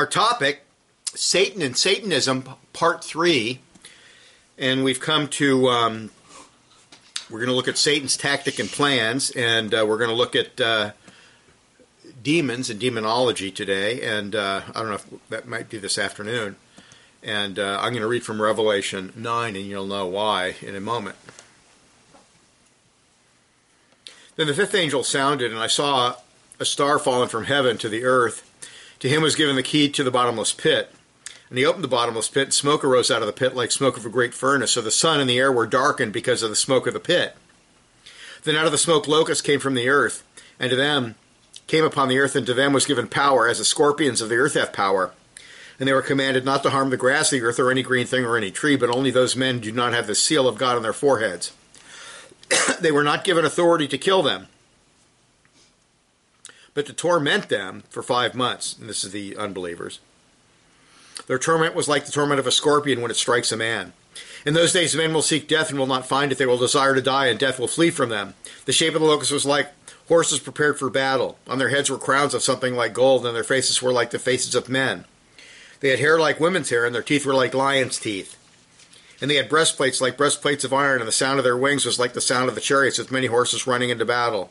Our topic Satan and Satanism, Part 3. And we've come to, um, we're going to look at Satan's tactic and plans, and uh, we're going to look at uh, demons and demonology today. And uh, I don't know if that might be this afternoon. And uh, I'm going to read from Revelation 9, and you'll know why in a moment. Then the fifth angel sounded, and I saw a star fallen from heaven to the earth. To him was given the key to the bottomless pit. And he opened the bottomless pit, and smoke arose out of the pit like smoke of a great furnace. So the sun and the air were darkened because of the smoke of the pit. Then out of the smoke locusts came from the earth, and to them came upon the earth, and to them was given power, as the scorpions of the earth have power. And they were commanded not to harm the grass of the earth, or any green thing, or any tree, but only those men who do not have the seal of God on their foreheads. they were not given authority to kill them, but to torment them for five months. And this is the unbelievers. Their torment was like the torment of a scorpion when it strikes a man. In those days, men will seek death and will not find it. They will desire to die, and death will flee from them. The shape of the locust was like horses prepared for battle. On their heads were crowns of something like gold, and their faces were like the faces of men. They had hair like women's hair, and their teeth were like lions' teeth. And they had breastplates like breastplates of iron, and the sound of their wings was like the sound of the chariots with many horses running into battle.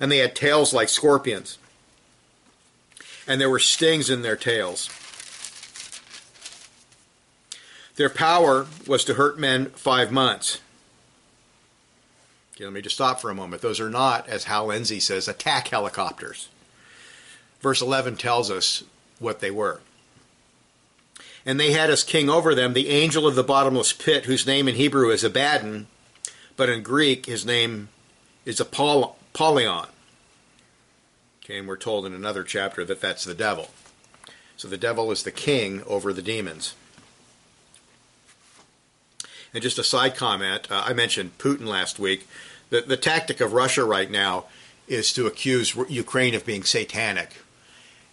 And they had tails like scorpions, and there were stings in their tails. Their power was to hurt men five months. Okay, let me just stop for a moment. Those are not, as Hal Lindsey says, attack helicopters. Verse 11 tells us what they were. And they had as king over them the angel of the bottomless pit, whose name in Hebrew is Abaddon, but in Greek his name is Apollyon. Okay, and we're told in another chapter that that's the devil. So the devil is the king over the demons. And just a side comment, uh, I mentioned Putin last week. The, the tactic of Russia right now is to accuse Ukraine of being satanic.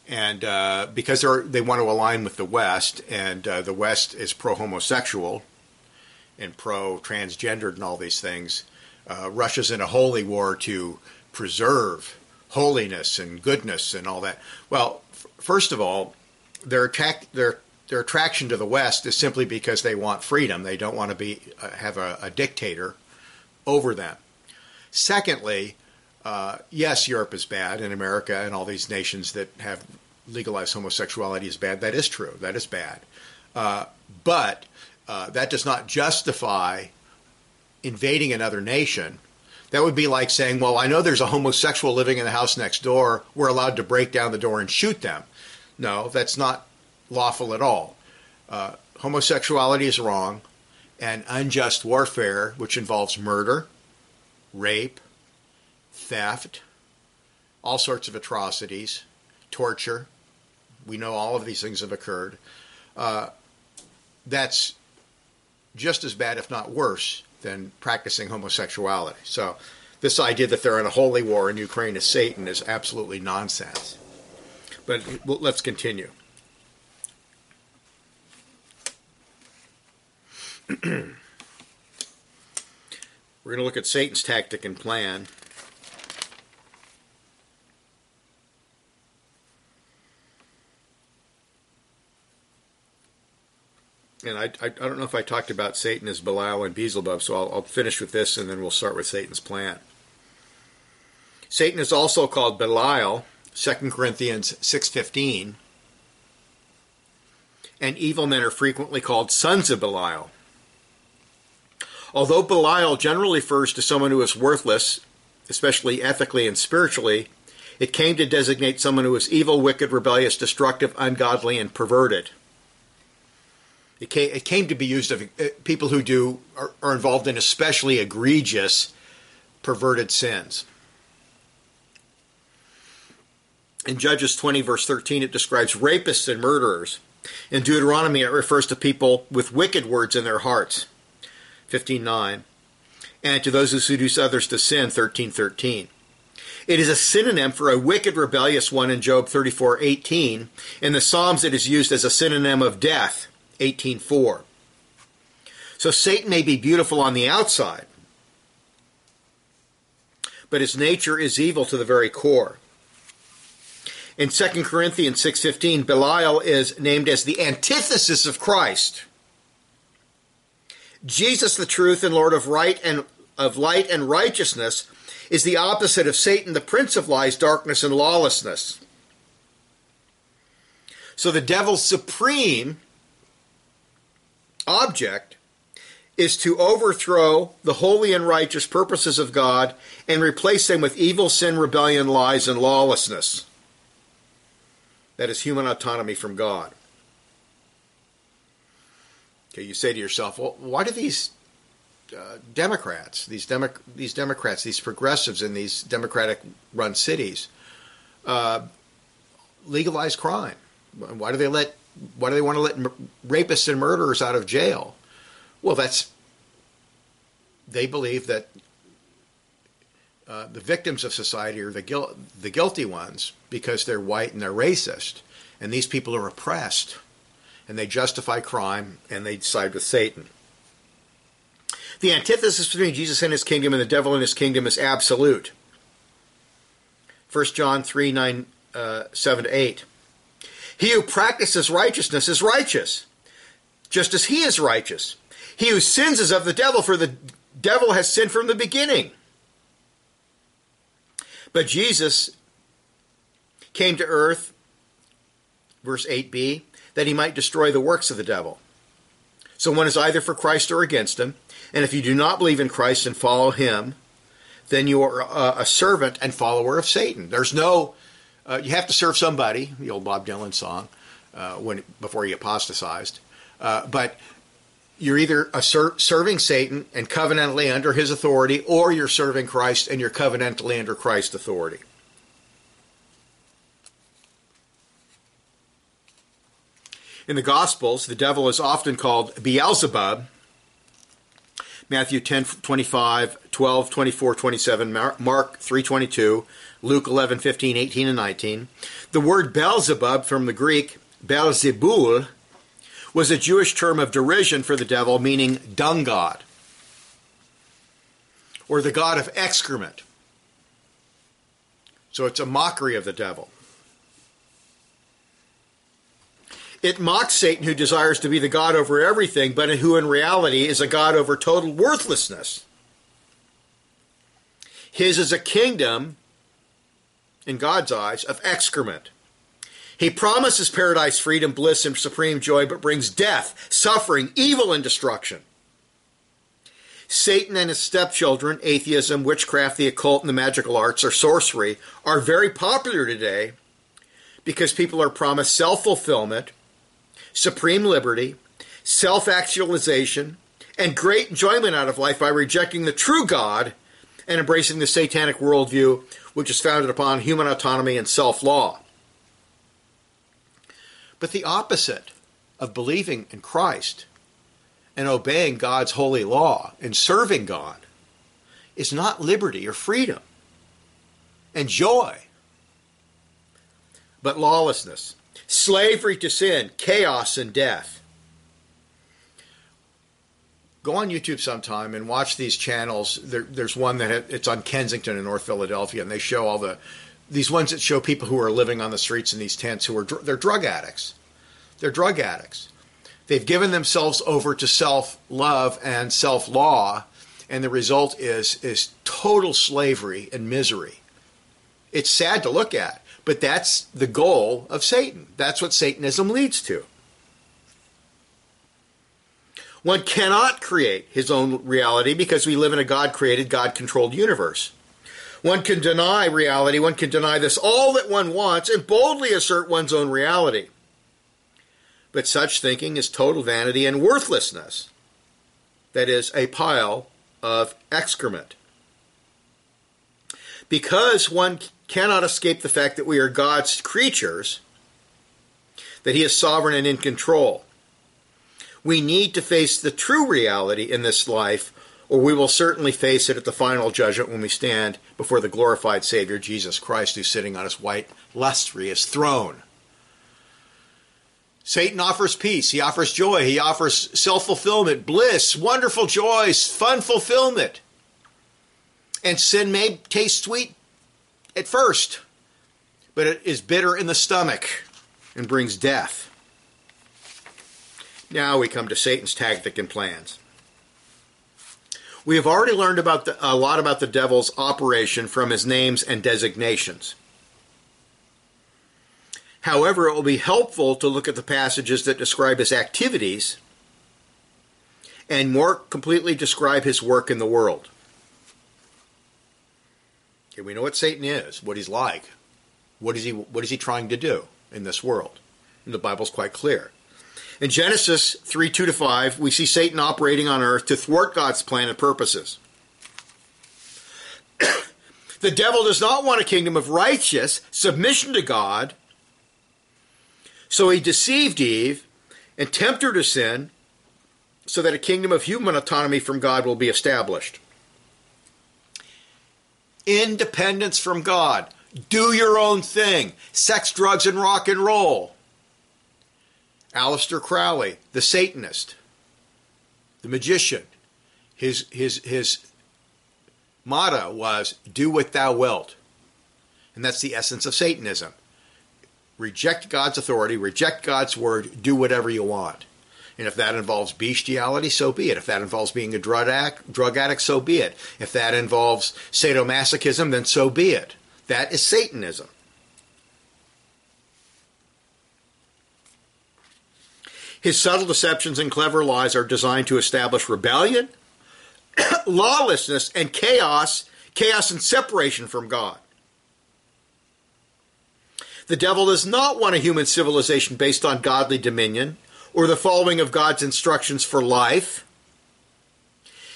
And uh, because they want to align with the West, and uh, the West is pro homosexual and pro transgendered and all these things, uh, Russia's in a holy war to preserve holiness and goodness and all that. Well, f- first of all, their attack, their their attraction to the West is simply because they want freedom. They don't want to be uh, have a, a, dictator over them. Secondly, uh, yes, Europe is bad, and America and all these nations that have legalized homosexuality is bad. That is true. That is bad. Uh, but uh, that does not justify invading another nation. That would be like saying, well, I know there's a homosexual living in the house next door. We're allowed to break down the door and shoot them. No, that's not lawful at all. Uh, homosexuality is wrong, and unjust warfare, which involves murder, rape, theft, all sorts of atrocities, torture. We know all of these things have occurred. Uh, that's just as bad, if not worse, than practicing homosexuality. So, this idea that they're in a holy war in Ukraine is Satan is absolutely nonsense. But let's continue. We're going to look at Satan's tactic and plan. And I, I, I, don't know if I talked about Satan as Belial and Beelzebub, so I'll, I'll finish with this and then we'll start with Satan's plan. Satan is also called Belial, 2 Corinthians 6.15, and evil men are frequently called sons of Belial. Although Belial generally refers to someone who is worthless, especially ethically and spiritually, it came to designate someone who is evil, wicked, rebellious, destructive, ungodly, and perverted. It came, it came to be used of uh, people who do are, are involved in especially egregious, perverted sins. In Judges 20, verse 13, it describes rapists and murderers. In Deuteronomy, it refers to people with wicked words in their hearts. 15.9, and to those who seduce others to sin, 13.13. It is a synonym for a wicked, rebellious one in Job 34.18. In the Psalms, it is used as a synonym of death, 18.4. So Satan may be beautiful on the outside, but his nature is evil to the very core. In 2 Corinthians 6:15, Belial is named as the antithesis of Christ. Jesus, the truth and Lord of right and of light and righteousness, is the opposite of Satan, the prince of lies, darkness, and lawlessness. So the devil's supreme object is to overthrow the holy and righteous purposes of God and replace them with evil, sin, rebellion, lies, and lawlessness. That is human autonomy from God. Okay, you say to yourself, well, why do these uh, Democrats, these, Demo- these Democrats, these progressives in these Democratic run cities, uh, legalize crime? Why do they let why do they want to let rapists and murderers out of jail? Well, that's they believe that uh, the victims of society are the the guilty ones because they're white and they're racist, and these people are oppressed, and they justify crime and they side with Satan. The antithesis between Jesus and his kingdom and the devil and his kingdom is absolute. 1 John 3 9, uh, 7 to 8. He who practices righteousness is righteous, just as he is righteous. He who sins is of the devil, for the devil has sinned from the beginning. But Jesus came to earth, verse 8b, that he might destroy the works of the devil. So one is either for Christ or against him. And if you do not believe in Christ and follow him, then you are a, servant and follower of Satan. There's no uh, you have to serve somebody, the old Bob Dylan song, uh, when before he apostatized. Uh, but you're either ser- serving Satan and covenantally under his authority, or you're serving Christ and you're covenantally under Christ's authority. In the Gospels, the devil is often called Beelzebub. Matthew 10, 25, 12, 24, 27, Mark 3, 22, Luke 11, 15, 18, and 19. The word Beelzebub from the Greek, Beelzebul, was a Jewish term of derision for the devil, meaning dung god, or the god of excrement. So it's a mockery of the devil. It mocks Satan, who desires to be the God over everything, but who in reality is a God over total worthlessness. His is a kingdom in God's eyes, of excrement. He promises paradise, freedom, bliss, and supreme joy, but brings death, suffering, evil, and destruction. Satan and his stepchildren, atheism, witchcraft, the occult, and the magical arts, or sorcery, are very popular today because people are promised self fulfillment, supreme liberty, self actualization, and great enjoyment out of life by rejecting the true God and embracing the satanic worldview, which is founded upon human autonomy and self law. But the opposite of believing in Christ and obeying God's holy law and serving God is not liberty or freedom and joy, but lawlessness, slavery to sin, chaos, and death go on YouTube sometime and watch these channels. There, there's one that it's on Kensington in North Philadelphia, and they show all the these ones that show people who are living on the streets in these tents who are they're drug addicts. They're drug addicts. They've given themselves over to self love and self law, and the result is is total slavery and misery. It's sad to look at, but that's the goal of Satan. That's what Satanism leads to. One cannot create his own reality because we live in a God created, God controlled universe. One can deny reality, one can deny this all that one wants, and boldly assert one's own reality. But such thinking is total vanity and worthlessness. That is, a pile of excrement. Because one cannot escape the fact that we are God's creatures, that He is sovereign and in control. We need to face the true reality in this life, or we will certainly face it at the final judgment when we stand before the glorified Savior Jesus Christ, who's sitting on his white, lustrous throne. Satan offers peace. He offers joy. He offers self fulfillment, bliss, wonderful joys, fun fulfillment. And sin may taste sweet at first, but it is bitter in the stomach and brings death. Now we come to Satan's tactic and plans. We have already learned about the, a lot about the devil's operation from his names and designations. However, it will be helpful to look at the passages that describe his activities and more completely describe his work in the world. Okay, we know what Satan is, what he's like. What is he what is he trying to do in this world? And the Bible's quite clear. In Genesis 3 2 to 5, we see Satan operating on earth to thwart God's plan and purposes. the devil does not want a kingdom of righteous submission to God, so he deceived Eve and tempted her to sin so that a kingdom of human autonomy from God will be established. Independence from God. Do your own thing. Sex, drugs, and rock and roll. Aleister Crowley, the Satanist, the magician, his, his, his motto was, Do what thou wilt. And that's the essence of Satanism. Reject God's authority, reject God's word, do whatever you want. And if that involves bestiality, so be it. If that involves being a drug addict, drug addict, so be it. If that involves sadomasochism, then so be it. That is Satanism. His subtle deceptions and clever lies are designed to establish rebellion, lawlessness, and chaos, chaos and separation from God. The devil does not want a human civilization based on godly dominion or the following of God's instructions for life.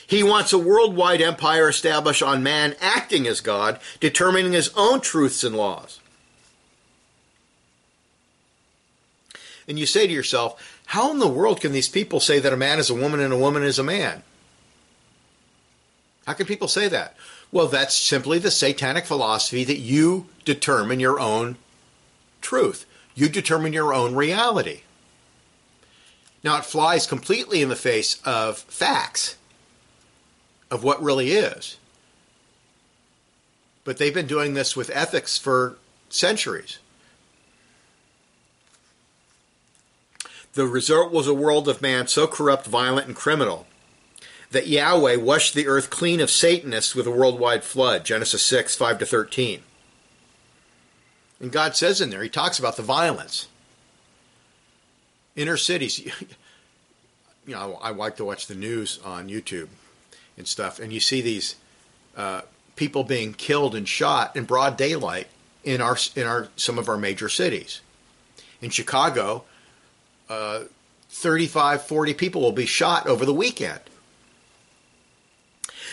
He wants a worldwide empire established on man acting as God, determining his own truths and laws. And you say to yourself, how in the world can these people say that a man is a woman and a woman is a man? How can people say that? Well, that's simply the satanic philosophy that you determine your own truth. You determine your own reality. Now, it flies completely in the face of facts, of what really is. But they've been doing this with ethics for centuries. The result was a world of man so corrupt, violent, and criminal that Yahweh washed the earth clean of Satanists with a worldwide flood. Genesis 6, 5 to 13. And God says in there, He talks about the violence. Inner cities, you know, I, like to watch the news on YouTube and stuff, and you see these uh, people being killed and shot in broad daylight in our in our some of our major cities. In Chicago, uh, 35, 40 people will be shot over the weekend.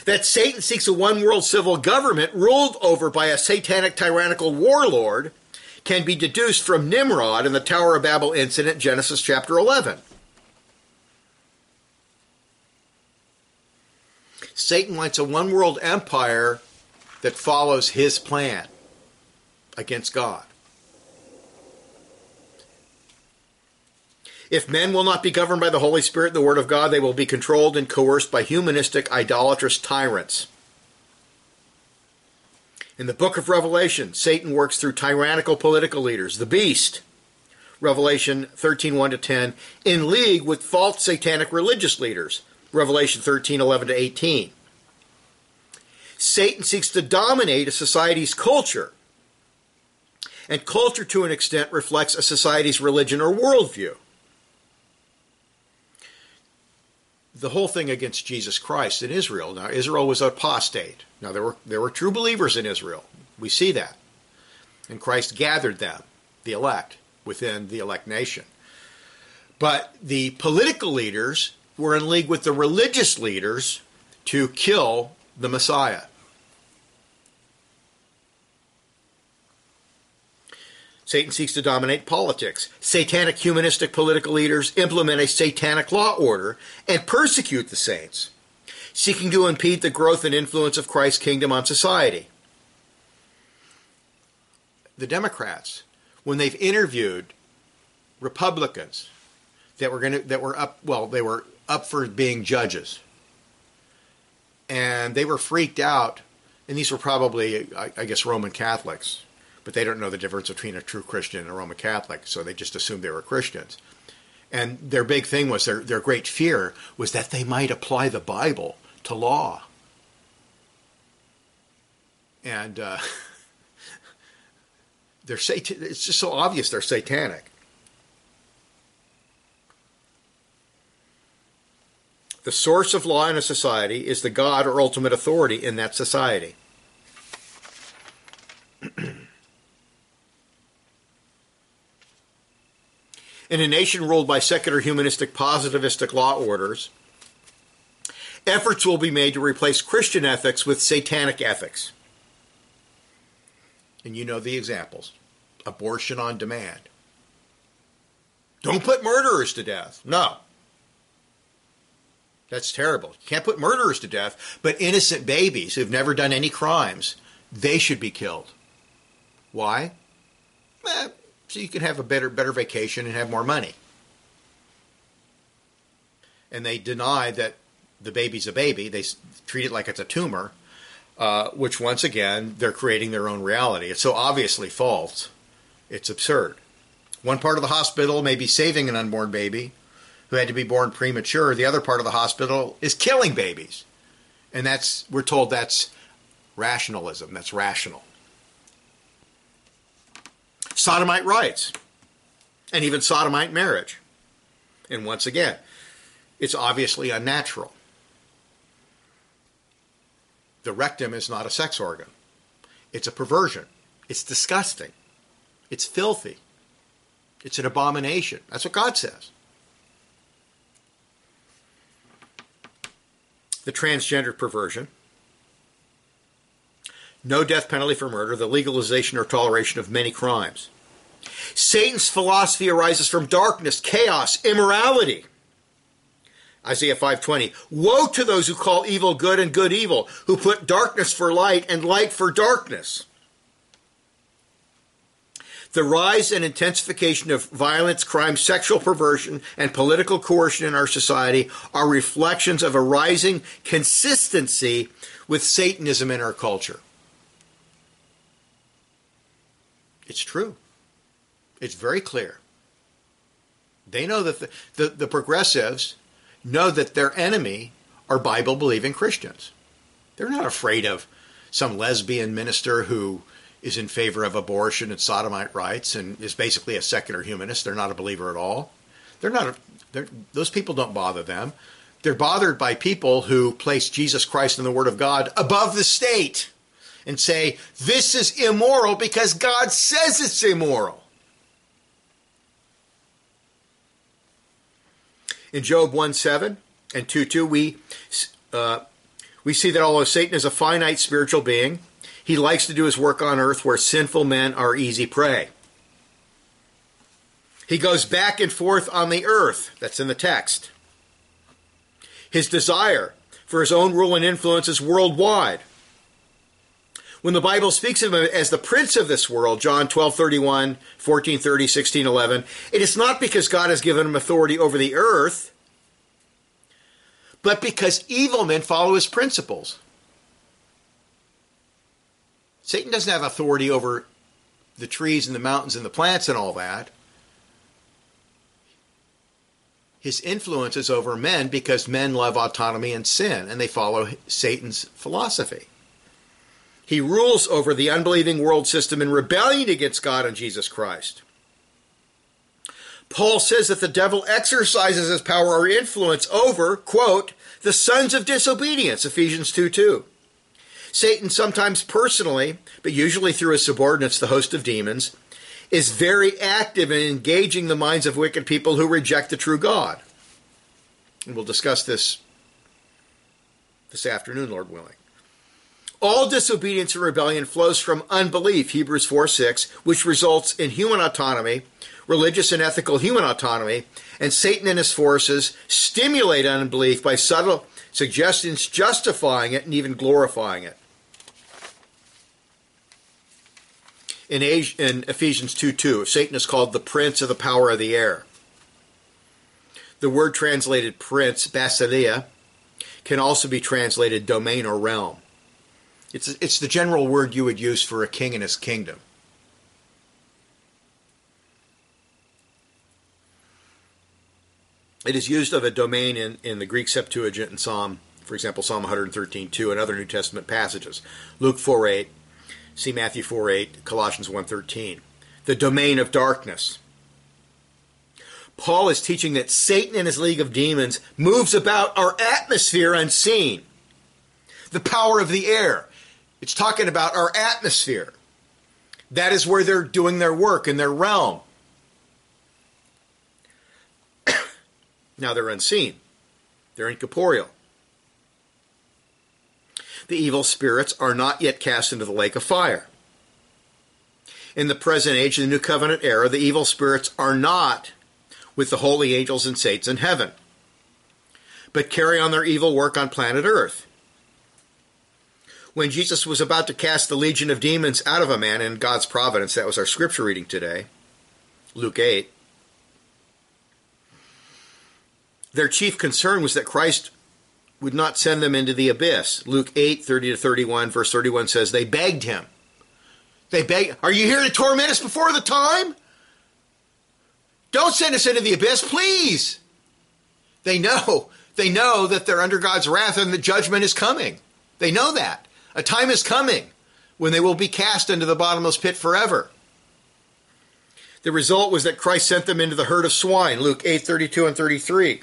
That Satan seeks a one world civil government ruled over by a satanic tyrannical warlord can be deduced from Nimrod and the Tower of Babel incident, Genesis chapter 11. Satan wants a one world empire that follows his plan against God. If men will not be governed by the Holy Spirit the Word of God, they will be controlled and coerced by humanistic, idolatrous tyrants. In the book of Revelation, Satan works through tyrannical political leaders, the beast, Revelation 13 1 to 10, in league with false satanic religious leaders, Revelation 13 11 to 18. Satan seeks to dominate a society's culture. And culture, to an extent, reflects a society's religion or worldview. The whole thing against Jesus Christ in Israel. Now Israel was apostate. Now there were there were true believers in Israel. We see that. And Christ gathered them, the elect, within the elect nation. But the political leaders were in league with the religious leaders to kill the Messiah. Satan seeks to dominate politics. Satanic humanistic political leaders implement a satanic law order and persecute the saints, seeking to impede the growth and influence of Christ's kingdom on society. The Democrats, when they've interviewed Republicans that were going to, that were up well, they were up for being judges. And they were freaked out, and these were probably, I, I guess, Roman Catholics but they don't know the difference between a true Christian and a Roman Catholic, so they just assumed they were Christians. And their big thing was their, their great fear was that they might apply the Bible to law. And uh, they're sat- it's just so obvious they're satanic. The source of law in a society is the God or ultimate authority in that society. in a nation ruled by secular humanistic positivistic law orders, efforts will be made to replace Christian ethics with satanic ethics. And you know the examples abortion on demand. Don't put murderers to death. No. That's terrible. You can't put murderers to death, but innocent babies who've never done any crimes, they should be killed. Why? Eh, so you can have a better better vacation and have more money. And they deny that the baby's a baby. They treat it like it's a tumor, uh, which once again they're creating their own reality. It's so obviously false. It's absurd. One part of the hospital may be saving an unborn baby who had to be born premature. The other part of the hospital is killing babies. And that's we're told that's rationalism. That's rational sodomite rights, and even sodomite marriage. And once again, it's obviously unnatural. The rectum is not a sex organ, it's a perversion. It's disgusting. It's filthy. It's an abomination. That's what God says. The transgender perversion no death penalty for murder, the legalization or toleration of many crimes. Satan's philosophy arises from darkness, chaos, immorality. Isaiah 5:20 Woe to those who call evil good and good evil, who put darkness for light and light for darkness. The rise and intensification of violence, crime, sexual perversion, and political coercion in our society are reflections of a rising consistency with Satanism in our culture. It's true. It's very clear. They know that the, the, the progressives know that their enemy are Bible believing Christians. They're not afraid of some lesbian minister who is in favor of abortion and sodomite rights and is basically a secular humanist. They're not a believer at all. They're not. They're, those people don't bother them. They're bothered by people who place Jesus Christ and the Word of God above the state and say, this is immoral because God says it's immoral. In Job 1 7 and 2 2, we, uh, we see that although Satan is a finite spiritual being, he likes to do his work on earth where sinful men are easy prey. He goes back and forth on the earth. That's in the text. His desire for his own rule and influence is worldwide. When the Bible speaks of him as the prince of this world, John 12, 31, 14, 30, 16, 11, it is not because God has given him authority over the earth, but because evil men follow his principles. Satan doesn't have authority over the trees and the mountains and the plants and all that. His influence is over men because men love autonomy and sin, and they follow Satan's philosophy. He rules over the unbelieving world system in rebellion against God and Jesus Christ. Paul says that the devil exercises his power or influence over, quote, the sons of disobedience, Ephesians 2 2. Satan, sometimes personally, but usually through his subordinates, the host of demons, is very active in engaging the minds of wicked people who reject the true God. And we'll discuss this this afternoon, Lord willing. All disobedience and rebellion flows from unbelief, Hebrews 4 6, which results in human autonomy, religious and ethical human autonomy, and Satan and his forces stimulate unbelief by subtle suggestions justifying it and even glorifying it. In, Ephesians 2 2, Satan is called the prince of the power of the air. The word translated prince, basileia, can also be translated domain or realm. It's, it's the general word you would use for a king and his kingdom. It is used of a domain in, in the Greek Septuagint and Psalm, for example, Psalm 113, 2, and other New Testament passages. Luke 4, 8, see Matthew 4, 8, Colossians 1, 13. The domain of darkness. Paul is teaching that Satan and his league of demons moves about our atmosphere unseen. The power of the air. It's talking about our atmosphere. That is where they're doing their work in their realm. now they're unseen, they're incorporeal. The evil spirits are not yet cast into the lake of fire. In the present age, the New Covenant era, the evil spirits are not with the holy angels and saints in heaven, but carry on their evil work on planet Earth. When Jesus was about to cast the legion of demons out of a man in God's providence, that was our scripture reading today, Luke 8, their chief concern was that Christ would not send them into the abyss. Luke 8, 30 to 31, verse 31 says, They begged him. They begged, Are you here to torment us before the time? Don't send us into the abyss, please. They know. They know that they're under God's wrath and the judgment is coming. They know that. A time is coming when they will be cast into the bottomless pit forever. The result was that Christ sent them into the herd of swine, Luke 8 32 and 33.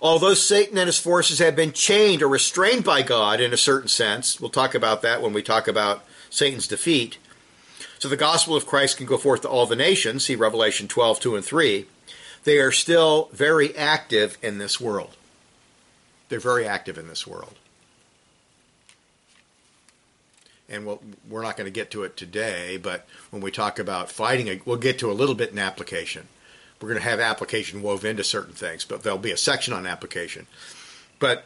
Although Satan and his forces have been chained or restrained by God in a certain sense, we'll talk about that when we talk about Satan's defeat, so the gospel of Christ can go forth to all the nations, see Revelation 12, 2 and 3. They are still very active in this world. They're very active in this world. And we'll, we're not going to get to it today, but when we talk about fighting, we'll get to a little bit in application. We're going to have application woven into certain things, but there'll be a section on application. But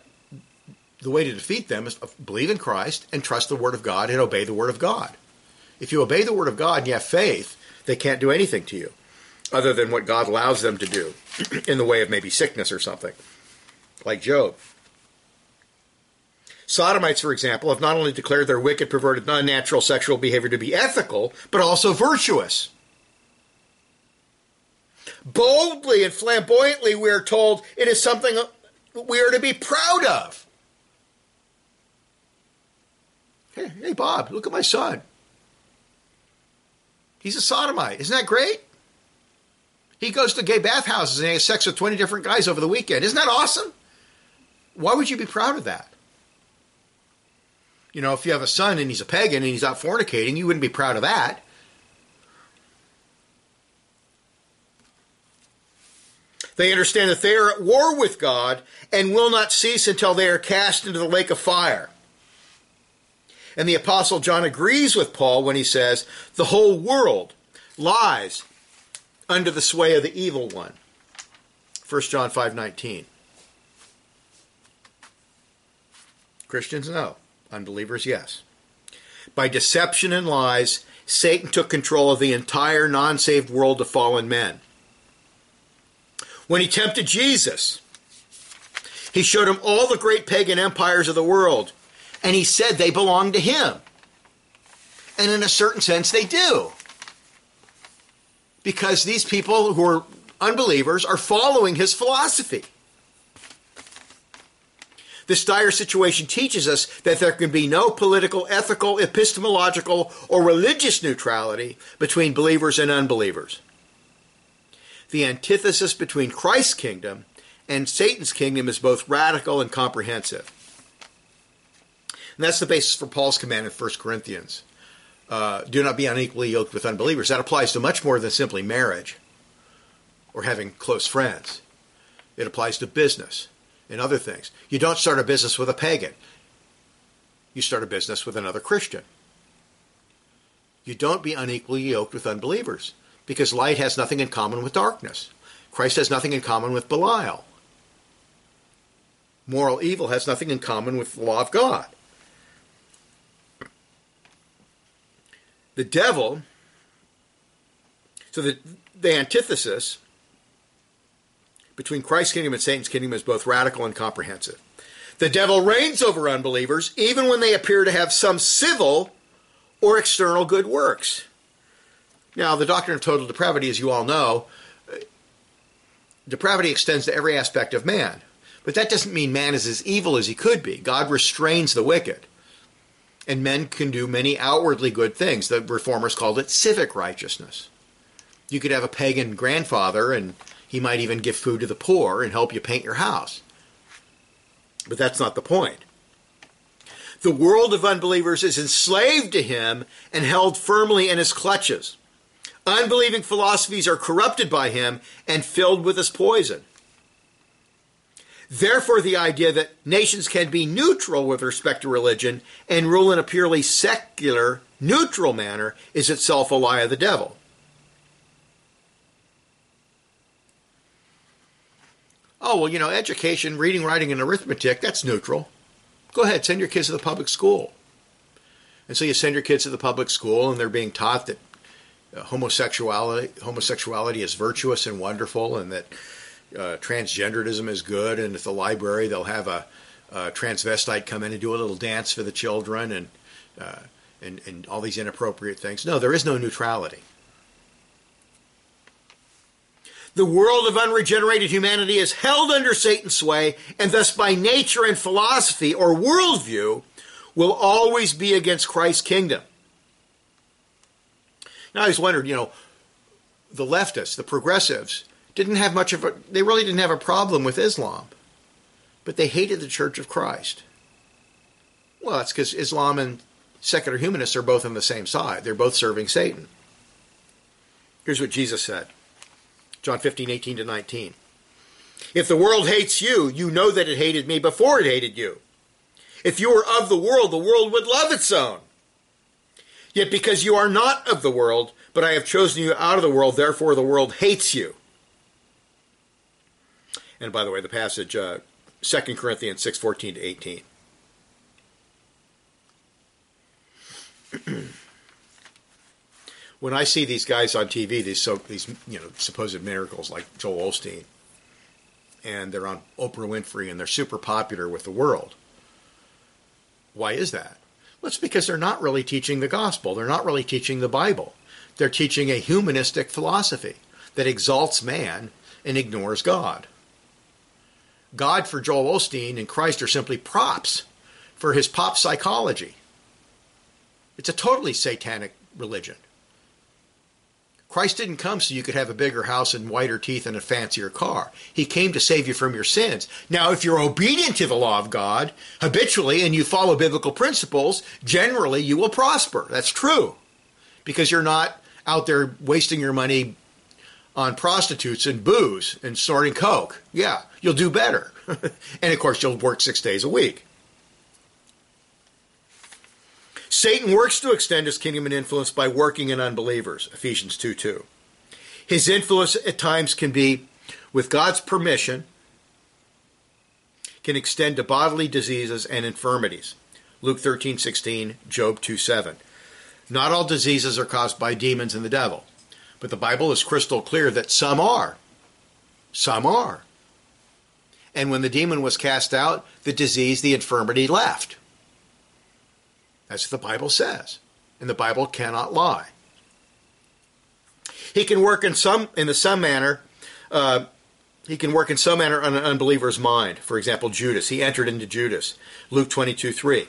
the way to defeat them is believe in Christ and trust the Word of God and obey the Word of God. If you obey the word of God and you have faith, they can't do anything to you other than what God allows them to do in the way of maybe sickness or something, like Job. Sodomites, for example, have not only declared their wicked, perverted, unnatural sexual behavior to be ethical, but also virtuous. Boldly and flamboyantly, we are told it is something we are to be proud of. Hey, hey Bob, look at my son. He's a sodomite. Isn't that great? He goes to gay bathhouses and has sex with 20 different guys over the weekend. Isn't that awesome? Why would you be proud of that? You know, if you have a son and he's a pagan and he's out fornicating, you wouldn't be proud of that. They understand that they are at war with God and will not cease until they are cast into the lake of fire. And the Apostle John agrees with Paul when he says, the whole world lies under the sway of the evil one. 1 John 5:19. Christians no, unbelievers yes. By deception and lies, Satan took control of the entire non-saved world of fallen men. When he tempted Jesus, he showed him all the great pagan empires of the world and he said they belonged to him. And in a certain sense, they do. Because these people who are unbelievers are following his philosophy. This dire situation teaches us that there can be no political, ethical, epistemological, or religious neutrality between believers and unbelievers. The antithesis between Christ's kingdom and Satan's kingdom is both radical and comprehensive. And that's the basis for Paul's command in 1 Corinthians. Uh, do not be unequally yoked with unbelievers. That applies to much more than simply marriage or having close friends. It applies to business and other things. You don't start a business with a pagan. You start a business with another Christian. You don't be unequally yoked with unbelievers because light has nothing in common with darkness. Christ has nothing in common with Belial. Moral evil has nothing in common with the law of God. the devil, so the, the antithesis between Christ's kingdom and Satan's kingdom is both radical and comprehensive. The devil reigns over unbelievers even when they appear to have some civil or external good works. Now, the doctrine of total depravity, as you all know, depravity extends to every aspect of man. But that doesn't mean man is as evil as he could be. God restrains the wicked. And men can do many outwardly good things. The reformers called it civic righteousness. You could have a pagan grandfather, and he might even give food to the poor and help you paint your house. But that's not the point. The world of unbelievers is enslaved to him and held firmly in his clutches. Unbelieving philosophies are corrupted by him and filled with his poison. Therefore, the idea that nations can be neutral with respect to religion and rule in a purely secular, neutral manner is itself a lie of the devil. Oh, well, you know, education, reading, writing, and arithmetic, that's neutral. Go ahead, send your kids to the public school. And so you send your kids to the public school, and they're being taught that uh, homosexuality homosexuality is virtuous and wonderful, and that uh, transgenderism is good. And at the library, they'll have a, a, transvestite come in and do a little dance for the children, and uh, and and all these inappropriate things. No, there is no neutrality. The world of unregenerated humanity is held under Satan's sway, and thus by nature and philosophy or worldview will always be against Christ's kingdom. Now I always wondered, you know, the leftists, the progressives, didn't have much of a, they really didn't have a problem with Islam, but they hated the Church of Christ. Well, that's because Islam and secular humanists are both on the same side. They're both serving Satan. Here's what Jesus said John 15, 18 to 19. If the world hates you, you know that it hated me before it hated you. If you were of the world, the world would love its own. Yet because you are not of the world, but I have chosen you out of the world, therefore the world hates you. And by the way, the passage, uh, 2 Corinthians 6, 14 to 18. when I see these guys on TV, these so these you know supposed miracles like Joel Osteen, and they're on Oprah Winfrey and they're super popular with the world. Why is that? Well, it's because they're not really teaching the gospel. They're not really teaching the Bible. They're teaching a humanistic philosophy that exalts man and ignores God. God for Joel Osteen and Christ are simply props for his pop psychology. It's a totally satanic religion. Christ didn't come so you could have a bigger house and whiter teeth and a fancier car. He came to save you from your sins. Now, if you're obedient to the law of God habitually and you follow biblical principles, generally you will prosper. That's true. Because you're not out there wasting your money on prostitutes and booze and snorting coke. Yeah, you'll do better. and of course, you'll work six days a week. Satan works to extend his kingdom and influence by working in unbelievers, Ephesians 2 2. His influence at times can be, with God's permission, can extend to bodily diseases and infirmities. Luke 13 16, Job 2 7. Not all diseases are caused by demons and the devil, but the Bible is crystal clear that some are. Some are. And when the demon was cast out, the disease, the infirmity left. That's what the Bible says. And the Bible cannot lie. He can work in some in the some manner. Uh, he can work in some manner on an unbeliever's mind. For example, Judas. He entered into Judas. Luke 22 3.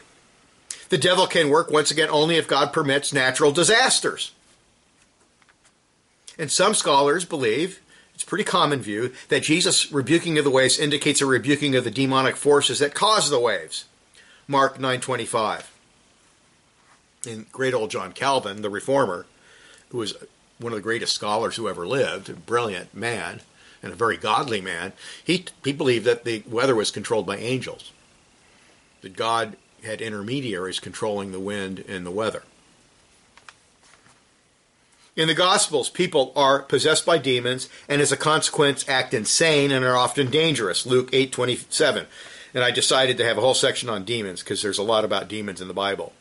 The devil can work, once again, only if God permits natural disasters. And some scholars believe, it's pretty common view, that Jesus' rebuking of the waves indicates a rebuking of the demonic forces that cause the waves. Mark 9.25 and great old John Calvin, the reformer, who was one of the greatest scholars who ever lived, a brilliant man and a very godly man, he, he believed that the weather was controlled by angels, that God had intermediaries controlling the wind and the weather. In the Gospels, people are possessed by demons and as a consequence act insane and are often dangerous. Luke 8:27. And I decided to have a whole section on demons because there's a lot about demons in the Bible.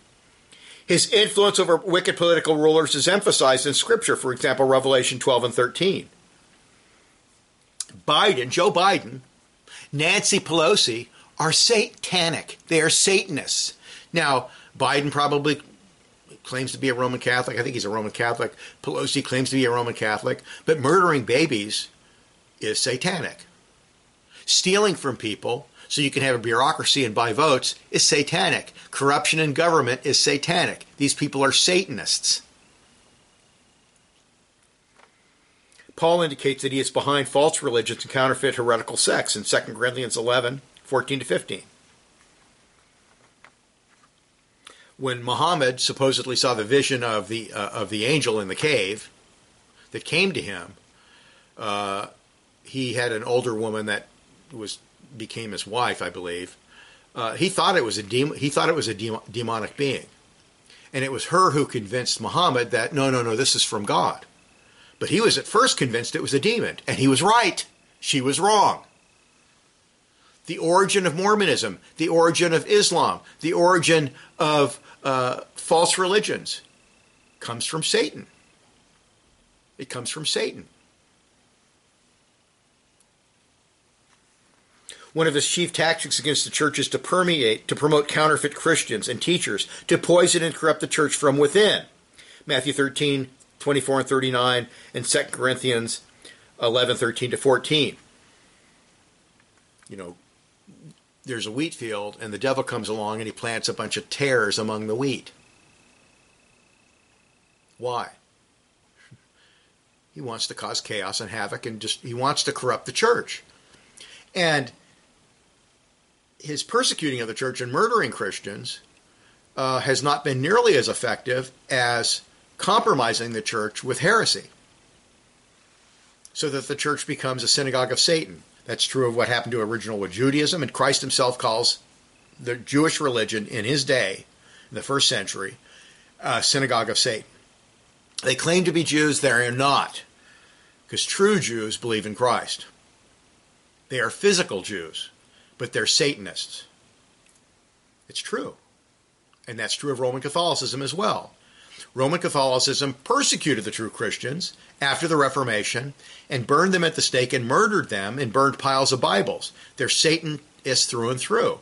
His influence over wicked political rulers is emphasized in Scripture, for example, Revelation 12 and 13. Biden, Joe Biden, Nancy Pelosi are satanic. They are Satanists. Now, Biden probably claims to be a Roman Catholic. I think he's a Roman Catholic. Pelosi claims to be a Roman Catholic. But murdering babies is satanic. Stealing from people so you can have a bureaucracy and buy votes is satanic. Corruption in government is satanic. These people are Satanists. Paul indicates that he is behind false religions and counterfeit heretical sects in 2 Corinthians 11, 14 to 15. When Muhammad supposedly saw the vision of the, uh, of the angel in the cave that came to him, uh, he had an older woman that was became his wife, I believe. Uh, he thought it was a demon. He thought it was a demonic being, and it was her who convinced Muhammad that no, no, no, this is from God. But he was at first convinced it was a demon, and he was right. She was wrong. The origin of Mormonism, the origin of Islam, the origin of uh, false religions comes from Satan. It comes from Satan. One of his chief tactics against the church is to permeate, to promote counterfeit Christians and teachers, to poison and corrupt the church from within. Matthew 13, 24 and 39, and 2 Corinthians 11, 13 to 14. You know, there's a wheat field, and the devil comes along and he plants a bunch of tares among the wheat. Why? He wants to cause chaos and havoc and just he wants to corrupt the church. And his persecuting of the church and murdering Christians uh, has not been nearly as effective as compromising the church with heresy so that the church becomes a synagogue of Satan. That's true of what happened to original with Judaism, and Christ himself calls the Jewish religion in his day, in the first century, a synagogue of Satan. They claim to be Jews, they are not, because true Jews believe in Christ. They are physical Jews, but they're Satanists. It's true. And that's true of Roman Catholicism as well. Roman Catholicism persecuted the true Christians after the Reformation and burned them at the stake and murdered them and burned piles of Bibles. They're Satanists through and through.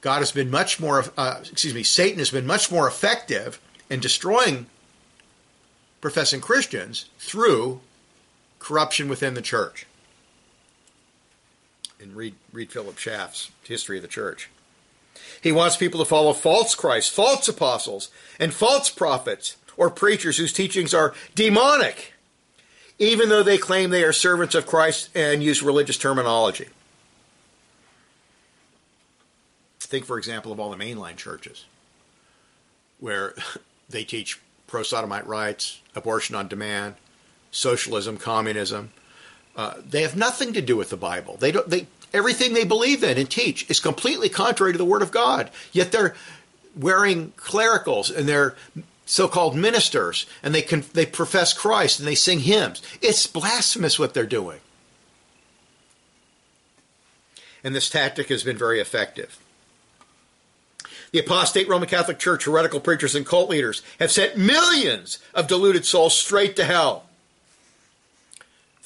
God has been much more, uh, excuse me, Satan has been much more effective in destroying professing Christians through corruption within the church. And read, read Philip Schaff's History of the Church. He wants people to follow false Christ, false apostles, and false prophets or preachers whose teachings are demonic, even though they claim they are servants of Christ and use religious terminology. Think, for example, of all the mainline churches where they teach pro sodomite rights, abortion on demand, socialism, communism. Uh, they have nothing to do with the Bible. They don't. They everything they believe in and teach is completely contrary to the Word of God. Yet they're wearing clericals and they're so-called ministers and they can, they profess Christ and they sing hymns. It's blasphemous what they're doing. And this tactic has been very effective. The apostate Roman Catholic Church, heretical preachers, and cult leaders have sent millions of deluded souls straight to hell.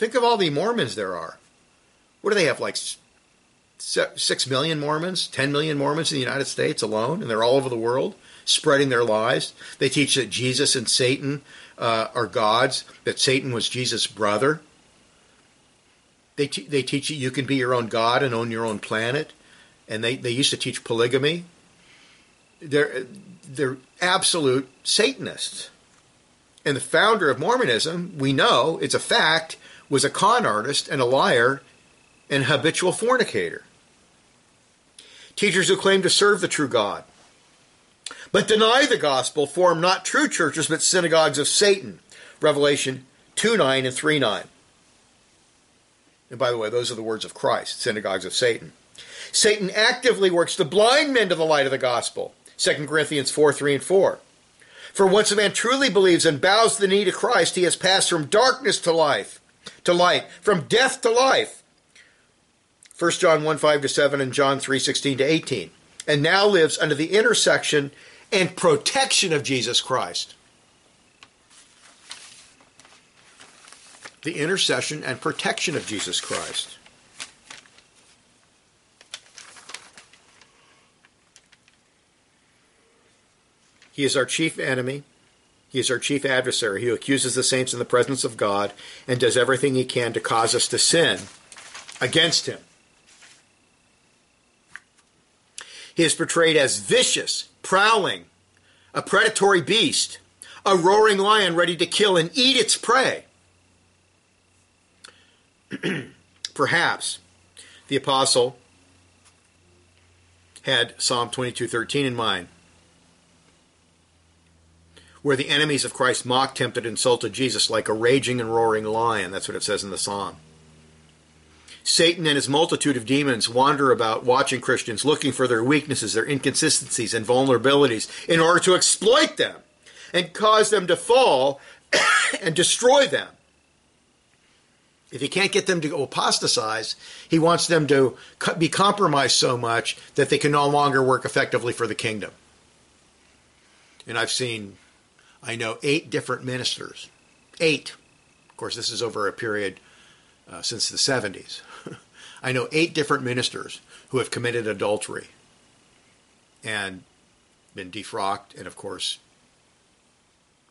Think of all the Mormons there are. What do they have, like six million Mormons, 10 million Mormons in the United States alone, and they're all over the world spreading their lies. They teach that Jesus and Satan uh, are gods, that Satan was Jesus' brother. They, they teach that you can be your own God and own your own planet. And they, they used to teach polygamy. They're, they're absolute Satanists. And the founder of Mormonism, we know, it's a fact, was a con artist and a liar and habitual fornicator teachers who claim to serve the true God, but deny the gospel form not true churches but synagogues of Satan. Revelation 2 9 and 3 9. And by the way, those are the words of Christ, synagogues of Satan. Satan actively works to blind men to the light of the gospel. 2 Corinthians 4 3 and 4. For once a man truly believes and bows the knee to Christ, he has passed from darkness to life, to light, from death to life. 1 John 1 5 to 7 and John 3 16 to 18, and now lives under the intersection and protection of Jesus Christ. The intercession and protection of Jesus Christ. He is our chief enemy. He is our chief adversary. He accuses the saints in the presence of God and does everything he can to cause us to sin against him. He is portrayed as vicious, prowling, a predatory beast, a roaring lion ready to kill and eat its prey. Perhaps the apostle had Psalm 22:13 in mind, where the enemies of Christ mocked, tempted, insulted Jesus like a raging and roaring lion. That's what it says in the psalm. Satan and his multitude of demons wander about watching Christians, looking for their weaknesses, their inconsistencies, and vulnerabilities in order to exploit them and cause them to fall and destroy them. If he can't get them to apostatize, he wants them to be compromised so much that they can no longer work effectively for the kingdom. And I've seen, I know, eight different ministers. Eight. Of course, this is over a period uh, since the 70s. I know eight different ministers who have committed adultery and been defrocked, and of course,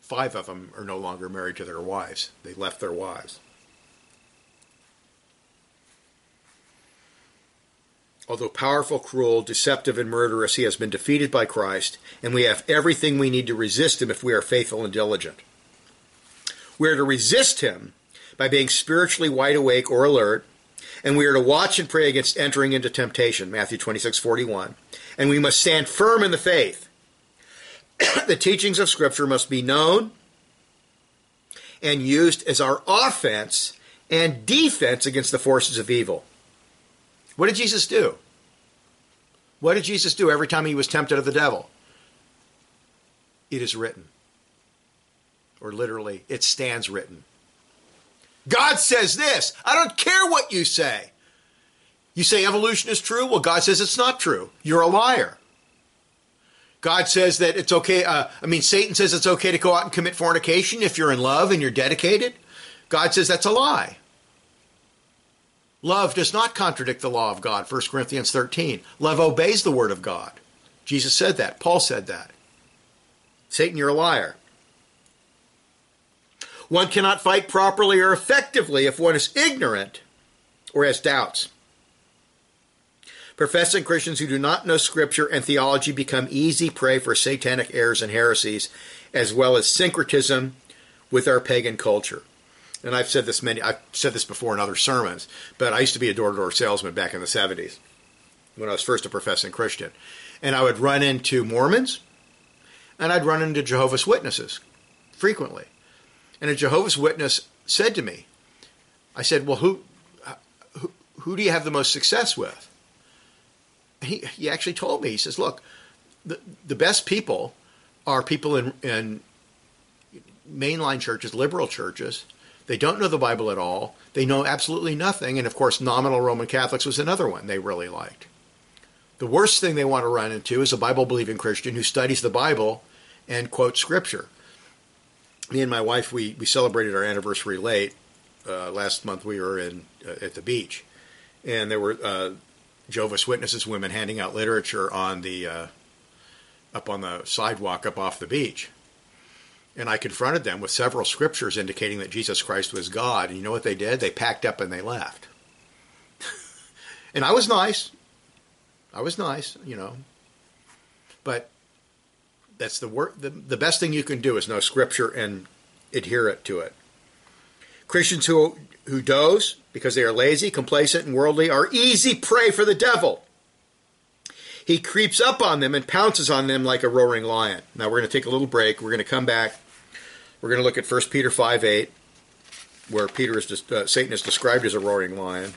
five of them are no longer married to their wives. They left their wives. Although powerful, cruel, deceptive, and murderous, he has been defeated by Christ, and we have everything we need to resist him if we are faithful and diligent. We are to resist him by being spiritually wide awake or alert, and we are to watch and pray against entering into temptation, Matthew 26, 41. And we must stand firm in the faith. the teachings of Scripture must be known and used as our offense and defense against the forces of evil. What did Jesus do? What did Jesus do every time he was tempted of the devil? It is written. Or literally, it stands written. God says this. I don't care what you say. You say evolution is true? Well, God says it's not true. You're a liar. God says that it's okay. Uh, I mean, Satan says it's okay to go out and commit fornication if you're in love and you're dedicated. God says that's a lie. Love does not contradict the law of God, 1 Corinthians 13. Love obeys the word of God. Jesus said that. Paul said that. Satan, you're a liar. One cannot fight properly or effectively if one is ignorant or has doubts. Professing Christians who do not know Scripture and theology become easy prey for satanic errors and heresies, as well as syncretism with our pagan culture and I've said this many, I've said this before in other sermons, but I used to be a door to door salesman back in the 70s when I was first a professing Christian. And I would run into Mormons and I'd run into Jehovah's Witnesses frequently. And a Jehovah's Witness said to me, I said, Well, who, who, who do you have the most success with? He, he actually told me, he says, Look, the, the best people are people in, in mainline churches, liberal churches, they don't know the Bible at all. They know absolutely nothing. And of course, nominal Roman Catholics was another one they really liked. The worst thing they want to run into is a Bible believing Christian who studies the Bible and quotes Scripture. Me and my wife, we, we celebrated our anniversary late. Uh, last month we were in uh, at the beach, and there were uh, Jehovah's Witnesses women handing out literature on the uh, up on the sidewalk up off the beach. And I confronted them with several scriptures indicating that Jesus Christ was God. And you know what they did? They packed up and they left. and I was nice. I was nice, you know. But that's the work. The, the best thing you can do is know scripture and adhere it to it. Christians who who doze because they are lazy, complacent, and worldly are easy prey for the devil. He creeps up on them and pounces on them like a roaring lion. Now we're going to take a little break. We're going to come back. We're going to look at 1 Peter 5 8, where Peter is just, uh, Satan is described as a roaring lion.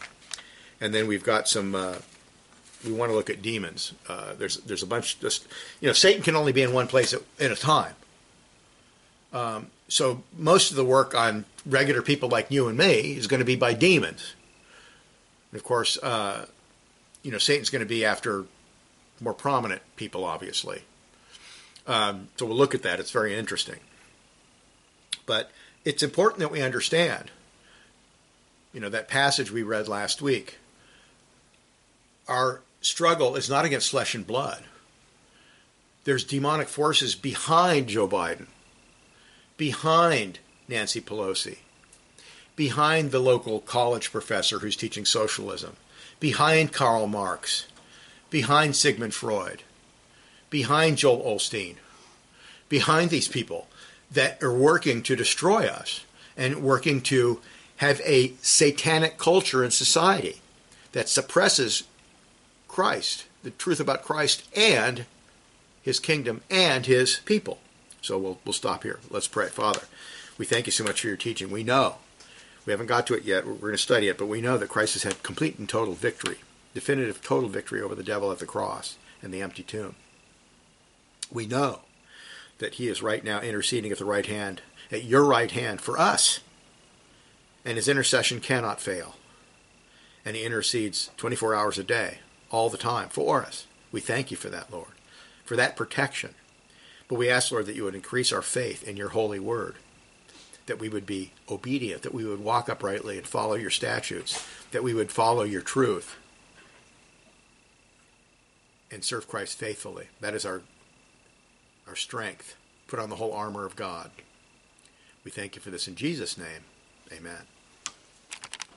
And then we've got some, uh, we want to look at demons. Uh, there's, there's a bunch, just, you know, Satan can only be in one place at, at a time. Um, so most of the work on regular people like you and me is going to be by demons. And of course, uh, you know, Satan's going to be after more prominent people, obviously. Um, so we'll look at that. It's very interesting. But it's important that we understand, you know, that passage we read last week. Our struggle is not against flesh and blood. There's demonic forces behind Joe Biden. behind Nancy Pelosi, behind the local college professor who's teaching socialism, behind Karl Marx, behind Sigmund Freud, behind Joel Osteen, behind these people that are working to destroy us and working to have a satanic culture in society that suppresses Christ, the truth about Christ and his kingdom and his people. So we'll, we'll stop here. Let's pray. Father, we thank you so much for your teaching. We know, we haven't got to it yet, we're going to study it, but we know that Christ has had complete and total victory, definitive total victory over the devil at the cross and the empty tomb. We know that he is right now interceding at the right hand, at your right hand for us. And his intercession cannot fail. And he intercedes 24 hours a day, all the time, for us. We thank you for that, Lord, for that protection. But we ask, Lord, that you would increase our faith in your holy word, that we would be obedient, that we would walk uprightly and follow your statutes, that we would follow your truth and serve Christ faithfully. That is our our strength. Put on the whole armor of God. We thank you for this in Jesus' name. Amen.